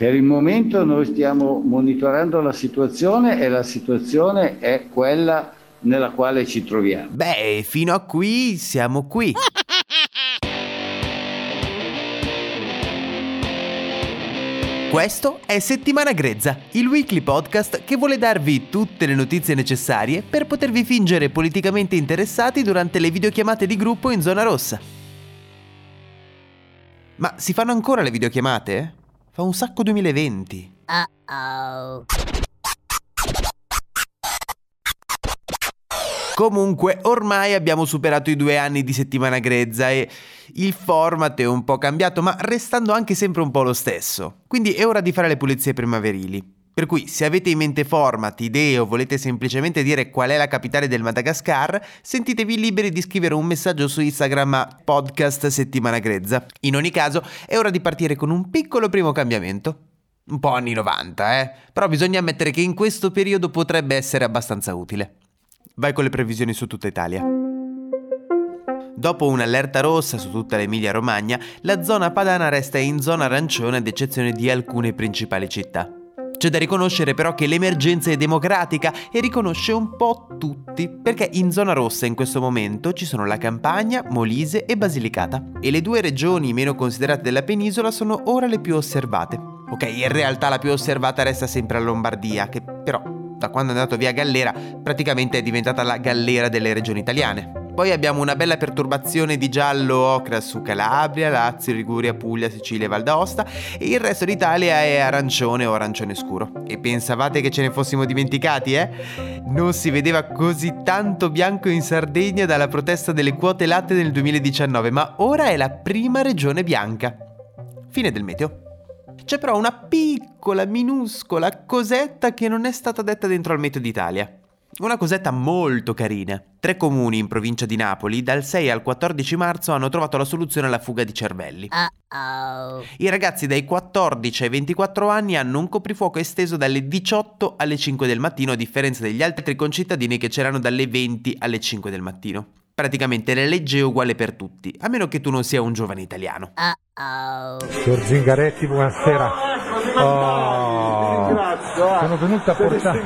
Per il momento noi stiamo monitorando la situazione e la situazione è quella nella quale ci troviamo. Beh, fino a qui siamo qui. Questo è Settimana Grezza, il weekly podcast che vuole darvi tutte le notizie necessarie per potervi fingere politicamente interessati durante le videochiamate di gruppo in zona rossa. Ma si fanno ancora le videochiamate? Fa un sacco 2020. Uh-oh. Comunque, ormai abbiamo superato i due anni di settimana grezza e il format è un po' cambiato, ma restando anche sempre un po' lo stesso. Quindi è ora di fare le pulizie primaverili. Per cui, se avete in mente format, idee o volete semplicemente dire qual è la capitale del Madagascar, sentitevi liberi di scrivere un messaggio su Instagram a podcast settimana grezza. In ogni caso, è ora di partire con un piccolo primo cambiamento. Un po' anni 90, eh? Però bisogna ammettere che in questo periodo potrebbe essere abbastanza utile. Vai con le previsioni su tutta Italia. Dopo un'allerta rossa su tutta l'Emilia Romagna, la zona padana resta in zona arancione ad eccezione di alcune principali città. C'è da riconoscere però che l'emergenza è democratica e riconosce un po' tutti, perché in zona rossa in questo momento ci sono la Campania, Molise e Basilicata. E le due regioni meno considerate della penisola sono ora le più osservate. Ok, in realtà la più osservata resta sempre la Lombardia, che però da quando è andato via Gallera praticamente è diventata la gallera delle regioni italiane. Poi abbiamo una bella perturbazione di giallo ocra su Calabria, Lazio, Liguria, Puglia, Sicilia e Val d'Aosta e il resto d'Italia è arancione o arancione scuro. E pensavate che ce ne fossimo dimenticati, eh? Non si vedeva così tanto bianco in Sardegna dalla protesta delle quote latte nel 2019, ma ora è la prima regione bianca. Fine del meteo. C'è però una piccola, minuscola cosetta che non è stata detta dentro al meteo d'Italia. Una cosetta molto carina. Tre comuni in provincia di Napoli dal 6 al 14 marzo hanno trovato la soluzione alla fuga di cervelli. Uh-oh. I ragazzi dai 14 ai 24 anni hanno un coprifuoco esteso dalle 18 alle 5 del mattino a differenza degli altri concittadini che c'erano dalle 20 alle 5 del mattino. Praticamente la legge è uguale per tutti, a meno che tu non sia un giovane italiano. Uh-oh. Signor Zingaretti, buonasera. Oh, sono venuto a portare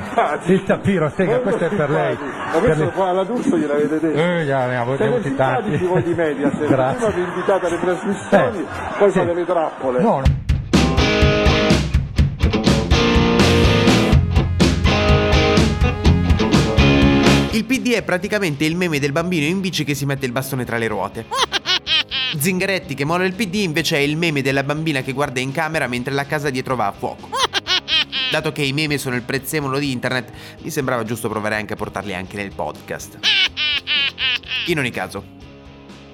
il tapiro, sega, questo è per lei. Adesso qua alla D'Urso gliel'avete detto. Eh, già, ne avevo avuti tanti. voi di media, prima vi invitate alle trasmissioni, eh, poi sì. fate le trappole. No, no. Il PD è praticamente il meme del bambino in bici che si mette il bastone tra le ruote. Zingaretti che molla il PD invece è il meme della bambina che guarda in camera mentre la casa dietro va a fuoco. Dato che i meme sono il prezzemolo di internet, mi sembrava giusto provare anche a portarli anche nel podcast. In ogni caso,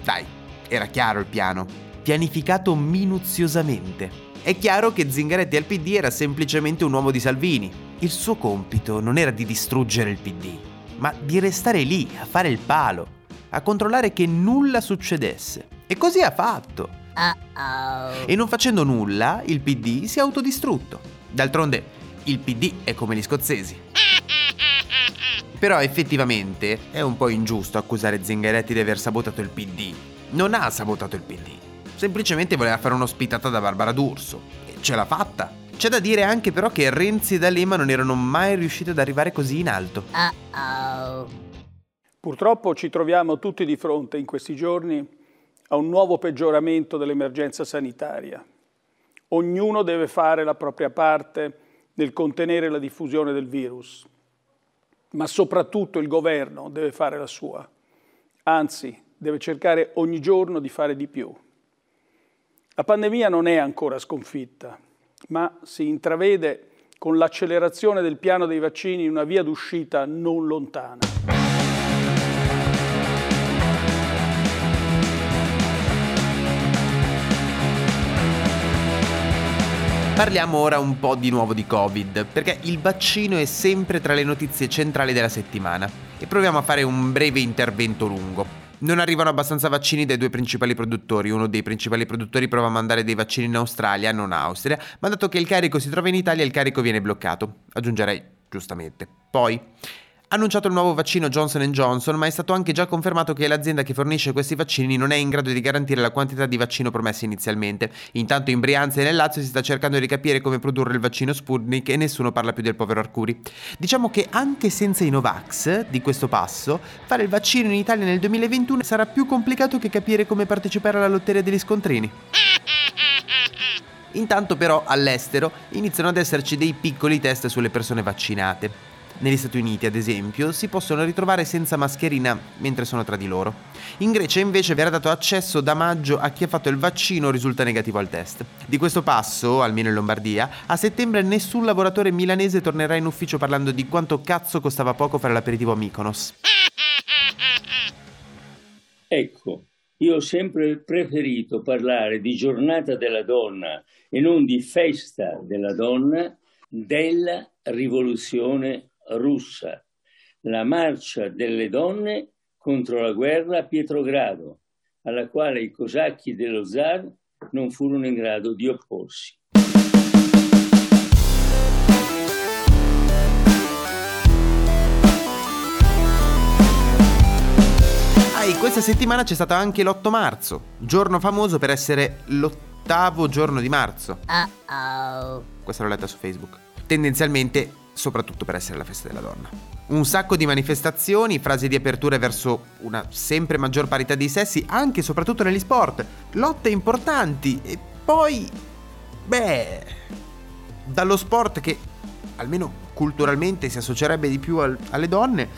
dai, era chiaro il piano, pianificato minuziosamente. È chiaro che Zingaretti al PD era semplicemente un uomo di Salvini. Il suo compito non era di distruggere il PD, ma di restare lì a fare il palo, a controllare che nulla succedesse. E così ha fatto. Uh-oh. E non facendo nulla, il PD si è autodistrutto. D'altronde, il PD è come gli scozzesi. Però effettivamente è un po' ingiusto accusare Zingaretti di aver sabotato il PD. Non ha sabotato il PD. Semplicemente voleva fare un'ospitata da Barbara D'Urso. E ce l'ha fatta. C'è da dire anche però che Renzi e D'Alema non erano mai riusciti ad arrivare così in alto. Uh-oh. Purtroppo ci troviamo tutti di fronte in questi giorni a un nuovo peggioramento dell'emergenza sanitaria. Ognuno deve fare la propria parte nel contenere la diffusione del virus, ma soprattutto il governo deve fare la sua, anzi deve cercare ogni giorno di fare di più. La pandemia non è ancora sconfitta ma si intravede con l'accelerazione del piano dei vaccini una via d'uscita non lontana. Parliamo ora un po' di nuovo di Covid, perché il vaccino è sempre tra le notizie centrali della settimana e proviamo a fare un breve intervento lungo. Non arrivano abbastanza vaccini dai due principali produttori. Uno dei principali produttori prova a mandare dei vaccini in Australia, non Austria, ma dato che il carico si trova in Italia, il carico viene bloccato. Aggiungerei giustamente. Poi annunciato il nuovo vaccino Johnson Johnson, ma è stato anche già confermato che l'azienda che fornisce questi vaccini non è in grado di garantire la quantità di vaccino promessa inizialmente. Intanto in Brianza e nel Lazio si sta cercando di capire come produrre il vaccino Sputnik e nessuno parla più del povero Arcuri. Diciamo che anche senza i Novax, di questo passo, fare il vaccino in Italia nel 2021 sarà più complicato che capire come partecipare alla lotteria degli scontrini. Intanto però all'estero iniziano ad esserci dei piccoli test sulle persone vaccinate. Negli Stati Uniti, ad esempio, si possono ritrovare senza mascherina mentre sono tra di loro. In Grecia invece verrà dato accesso da maggio a chi ha fatto il vaccino o risulta negativo al test. Di questo passo, almeno in Lombardia, a settembre nessun lavoratore milanese tornerà in ufficio parlando di quanto cazzo costava poco fare l'aperitivo a Mykonos. Ecco, io ho sempre preferito parlare di giornata della donna e non di festa della donna della rivoluzione russa, la marcia delle donne contro la guerra a Pietrogrado, alla quale i cosacchi dello zar non furono in grado di opporsi. Ah, e questa settimana c'è stato anche l'8 marzo, giorno famoso per essere l'ottavo giorno di marzo. Uh-oh. Questa l'ho letta su Facebook. Tendenzialmente soprattutto per essere la festa della donna. Un sacco di manifestazioni, frasi di aperture verso una sempre maggior parità dei sessi, anche e soprattutto negli sport, lotte importanti e poi, beh, dallo sport che almeno culturalmente si associerebbe di più al, alle donne,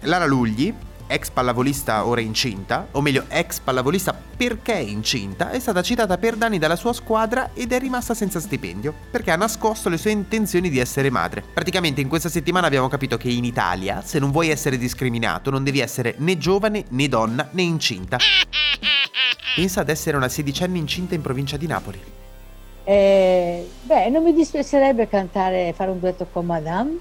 Lara Lugli, ex pallavolista ora incinta, o meglio ex pallavolista perché incinta, è stata citata per danni dalla sua squadra ed è rimasta senza stipendio, perché ha nascosto le sue intenzioni di essere madre. Praticamente in questa settimana abbiamo capito che in Italia, se non vuoi essere discriminato, non devi essere né giovane, né donna, né incinta. Pensa ad essere una sedicenne incinta in provincia di Napoli. Eh, beh, non mi dispiacerebbe cantare, fare un duetto con Madame,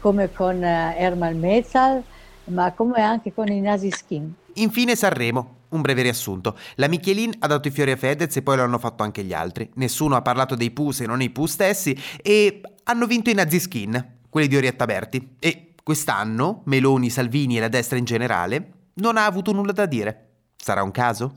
come con eh, Herman Metzal, ma come anche con i Nasi Skin. Infine Sanremo. Un breve riassunto. La Michelin ha dato i fiori a Fedez e poi lo hanno fatto anche gli altri. Nessuno ha parlato dei Pooh se non i Pooh stessi e hanno vinto i Nazi Skin, quelli di Orietta Berti. E quest'anno Meloni, Salvini e la destra in generale non ha avuto nulla da dire. Sarà un caso?